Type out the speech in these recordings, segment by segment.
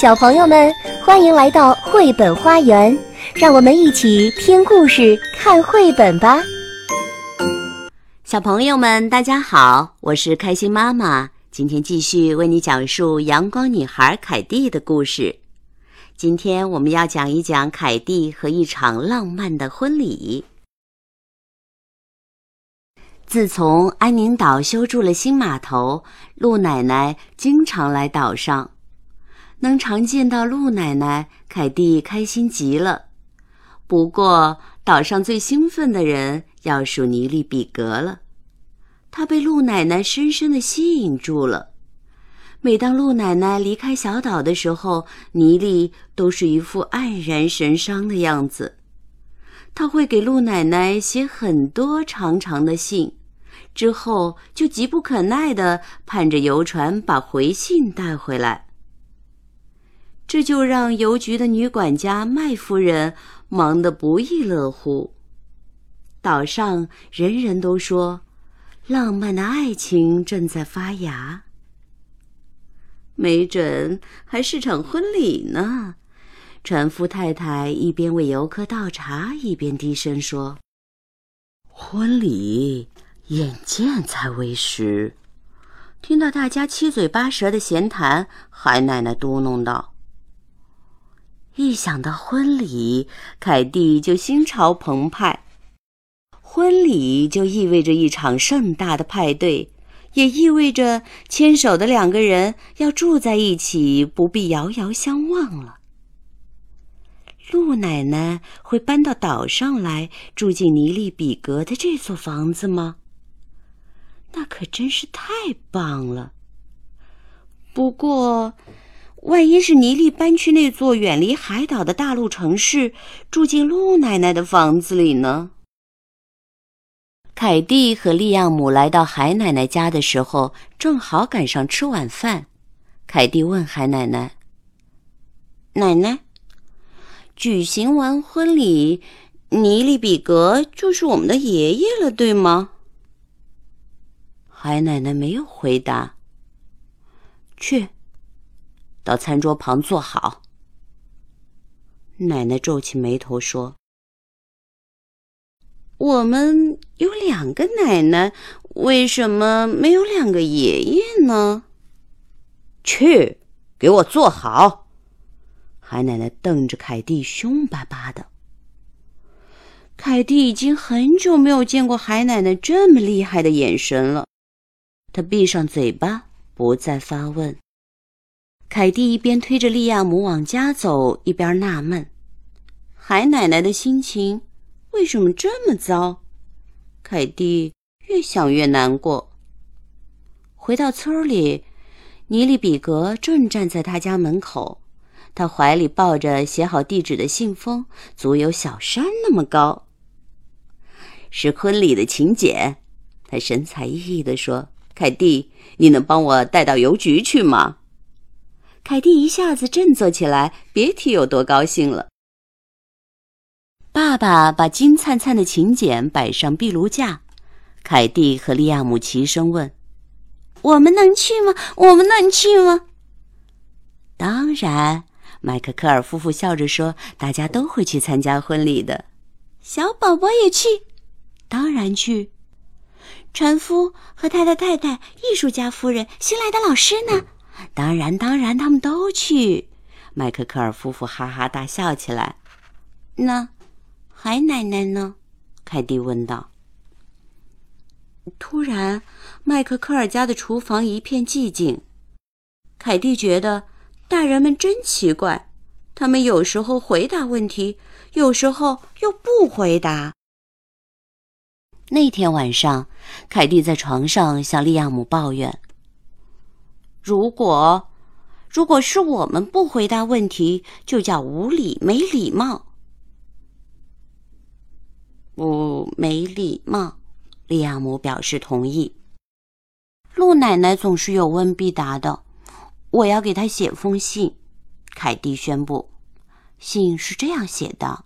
小朋友们，欢迎来到绘本花园，让我们一起听故事、看绘本吧。小朋友们，大家好，我是开心妈妈，今天继续为你讲述阳光女孩凯蒂的故事。今天我们要讲一讲凯蒂和一场浪漫的婚礼。自从安宁岛修筑了新码头，陆奶奶经常来岛上。能常见到鹿奶奶，凯蒂开心极了。不过，岛上最兴奋的人要数尼利比格了。他被鹿奶奶深深的吸引住了。每当鹿奶奶离开小岛的时候，尼利都是一副黯然神伤的样子。他会给鹿奶奶写很多长长的信。之后就急不可耐地盼着游船把回信带回来，这就让邮局的女管家麦夫人忙得不亦乐乎。岛上人人都说，浪漫的爱情正在发芽，没准还是场婚礼呢。船夫太太一边为游客倒茶，一边低声说：“婚礼。”眼见才为实。听到大家七嘴八舌的闲谈，海奶奶嘟哝道：“一想到婚礼，凯蒂就心潮澎湃。婚礼就意味着一场盛大的派对，也意味着牵手的两个人要住在一起，不必遥遥相望了。”陆奶奶会搬到岛上来住进尼利比格的这座房子吗？那可真是太棒了。不过，万一是尼利搬去那座远离海岛的大陆城市，住进陆奶奶的房子里呢？凯蒂和利亚姆来到海奶奶家的时候，正好赶上吃晚饭。凯蒂问海奶奶：“奶奶，举行完婚礼，尼利比格就是我们的爷爷了，对吗？”海奶奶没有回答。去，到餐桌旁坐好。奶奶皱起眉头说：“我们有两个奶奶，为什么没有两个爷爷呢？”去，给我坐好。海奶奶瞪着凯蒂，凶巴巴的。凯蒂已经很久没有见过海奶奶这么厉害的眼神了。她闭上嘴巴，不再发问。凯蒂一边推着利亚姆往家走，一边纳闷：海奶奶的心情为什么这么糟？凯蒂越想越难过。回到村里，尼利比格正站在他家门口，他怀里抱着写好地址的信封，足有小山那么高。是婚礼的请柬，他神采奕奕地说。凯蒂，你能帮我带到邮局去吗？凯蒂一下子振作起来，别提有多高兴了。爸爸把金灿灿的请柬摆上壁炉架，凯蒂和利亚姆齐声问：“我们能去吗？我们能去吗？”当然，麦克科尔夫妇笑着说：“大家都会去参加婚礼的。”小宝宝也去，当然去。船夫和太太太太、艺术家夫人、新来的老师呢？当然，当然，他们都去。麦克科尔夫妇哈哈大笑起来。那海奶奶呢？凯蒂问道。突然，麦克科尔家的厨房一片寂静。凯蒂觉得大人们真奇怪，他们有时候回答问题，有时候又不回答。那天晚上，凯蒂在床上向利亚姆抱怨：“如果，如果是我们不回答问题，就叫无礼、没礼貌。”不，没礼貌。利亚姆表示同意。鹿奶奶总是有问必答的，我要给她写封信。凯蒂宣布，信是这样写的：“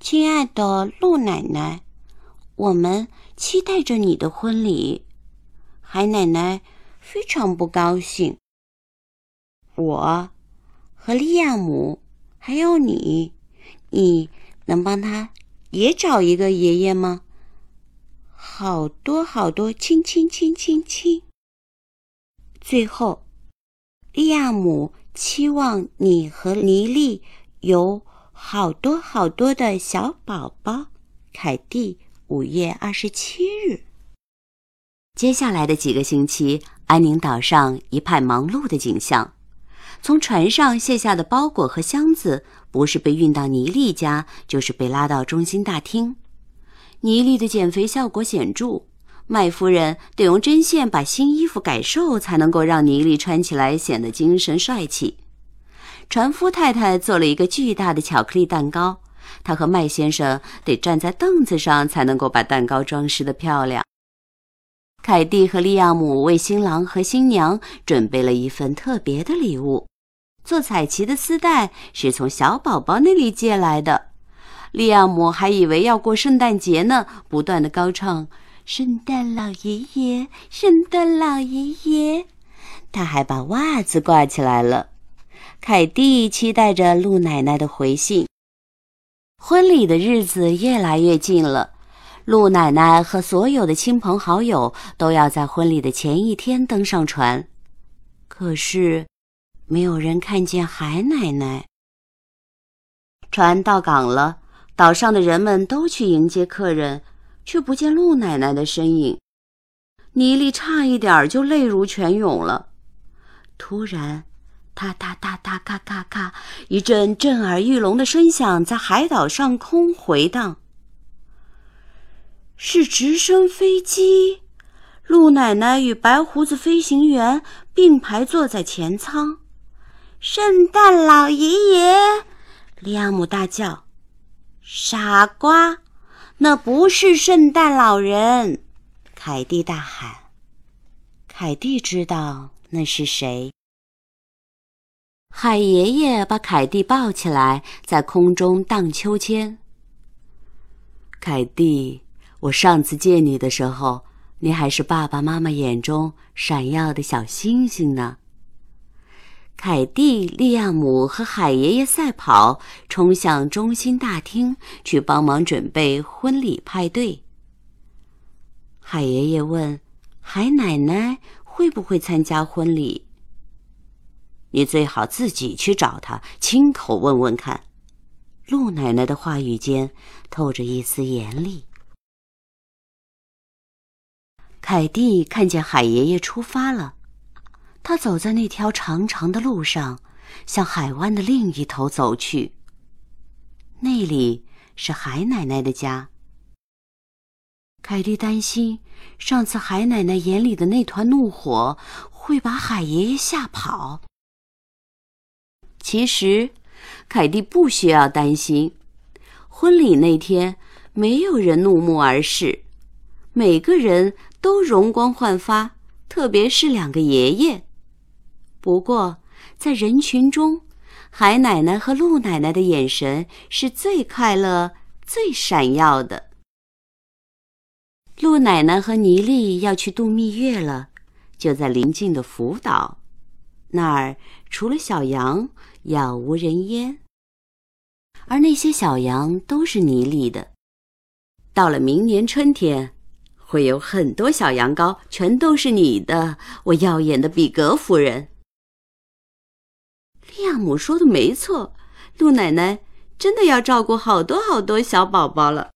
亲爱的鹿奶奶。”我们期待着你的婚礼，海奶奶非常不高兴。我和利亚姆，还有你，你能帮他也找一个爷爷吗？好多好多，亲亲亲亲亲。最后，利亚姆期望你和尼利有好多好多的小宝宝。凯蒂，五月二十七日。接下来的几个星期，安宁岛上一派忙碌的景象。从船上卸下的包裹和箱子，不是被运到尼利家，就是被拉到中心大厅。尼利的减肥效果显著，麦夫人得用针线把新衣服改瘦，才能够让尼利穿起来显得精神帅气。船夫太太做了一个巨大的巧克力蛋糕，他和麦先生得站在凳子上才能够把蛋糕装饰得漂亮。凯蒂和利亚姆为新郎和新娘准备了一份特别的礼物，做彩旗的丝带是从小宝宝那里借来的。利亚姆还以为要过圣诞节呢，不断的高唱：“圣诞老爷爷，圣诞老爷爷。”他还把袜子挂起来了。凯蒂期待着鹿奶奶的回信。婚礼的日子越来越近了。鹿奶奶和所有的亲朋好友都要在婚礼的前一天登上船，可是没有人看见海奶奶。船到港了，岛上的人们都去迎接客人，却不见鹿奶奶的身影。妮莉差一点就泪如泉涌了。突然，哒哒哒哒嘎嘎嘎，一阵震耳欲聋的声响在海岛上空回荡。是直升飞机，鹿奶奶与白胡子飞行员并排坐在前舱。圣诞老爷爷，利亚姆大叫：“傻瓜，那不是圣诞老人！”凯蒂大喊。凯蒂知道那是谁。海爷爷把凯蒂抱起来，在空中荡秋千。凯蒂。我上次见你的时候，你还是爸爸妈妈眼中闪耀的小星星呢。凯蒂、利亚姆和海爷爷赛跑，冲向中心大厅去帮忙准备婚礼派对。海爷爷问：“海奶奶会不会参加婚礼？”你最好自己去找她，亲口问问看。陆奶奶的话语间透着一丝严厉。凯蒂看见海爷爷出发了，他走在那条长长的路上，向海湾的另一头走去。那里是海奶奶的家。凯蒂担心，上次海奶奶眼里的那团怒火会把海爷爷吓跑。其实，凯蒂不需要担心，婚礼那天没有人怒目而视，每个人。都容光焕发，特别是两个爷爷。不过，在人群中，海奶奶和鹿奶奶的眼神是最快乐、最闪耀的。鹿奶奶和妮莉要去度蜜月了，就在邻近的福岛，那儿除了小羊，杳无人烟。而那些小羊都是妮莉的。到了明年春天。会有很多小羊羔，全都是你的，我耀眼的比格夫人。利亚姆说的没错，鹿奶奶真的要照顾好多好多小宝宝了。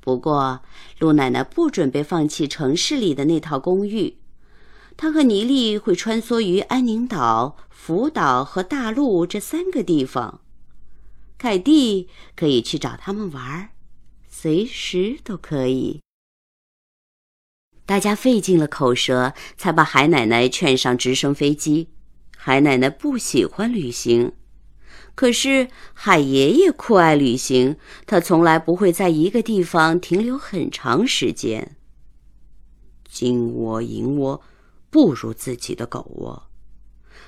不过，鹿奶奶不准备放弃城市里的那套公寓，她和尼莉会穿梭于安宁岛、福岛和大陆这三个地方。凯蒂可以去找他们玩儿，随时都可以。大家费尽了口舌，才把海奶奶劝上直升飞机。海奶奶不喜欢旅行，可是海爷爷酷爱旅行。他从来不会在一个地方停留很长时间。金窝银窝不如自己的狗窝。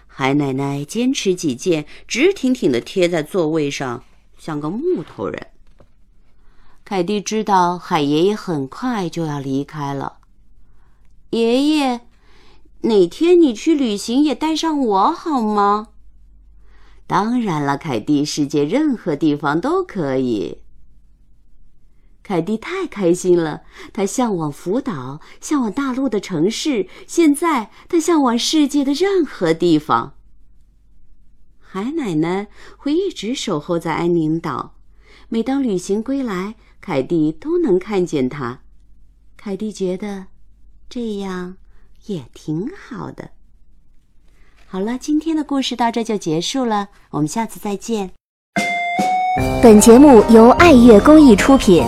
海奶奶坚持己见，直挺挺地贴在座位上，像个木头人。凯蒂知道海爷爷很快就要离开了。爷爷，哪天你去旅行也带上我好吗？当然了，凯蒂，世界任何地方都可以。凯蒂太开心了，他向往福岛，向往大陆的城市。现在，他向往世界的任何地方。海奶奶会一直守候在安宁岛，每当旅行归来，凯蒂都能看见她。凯蒂觉得这样也挺好的。好了，今天的故事到这就结束了，我们下次再见。本节目由爱乐公益出品。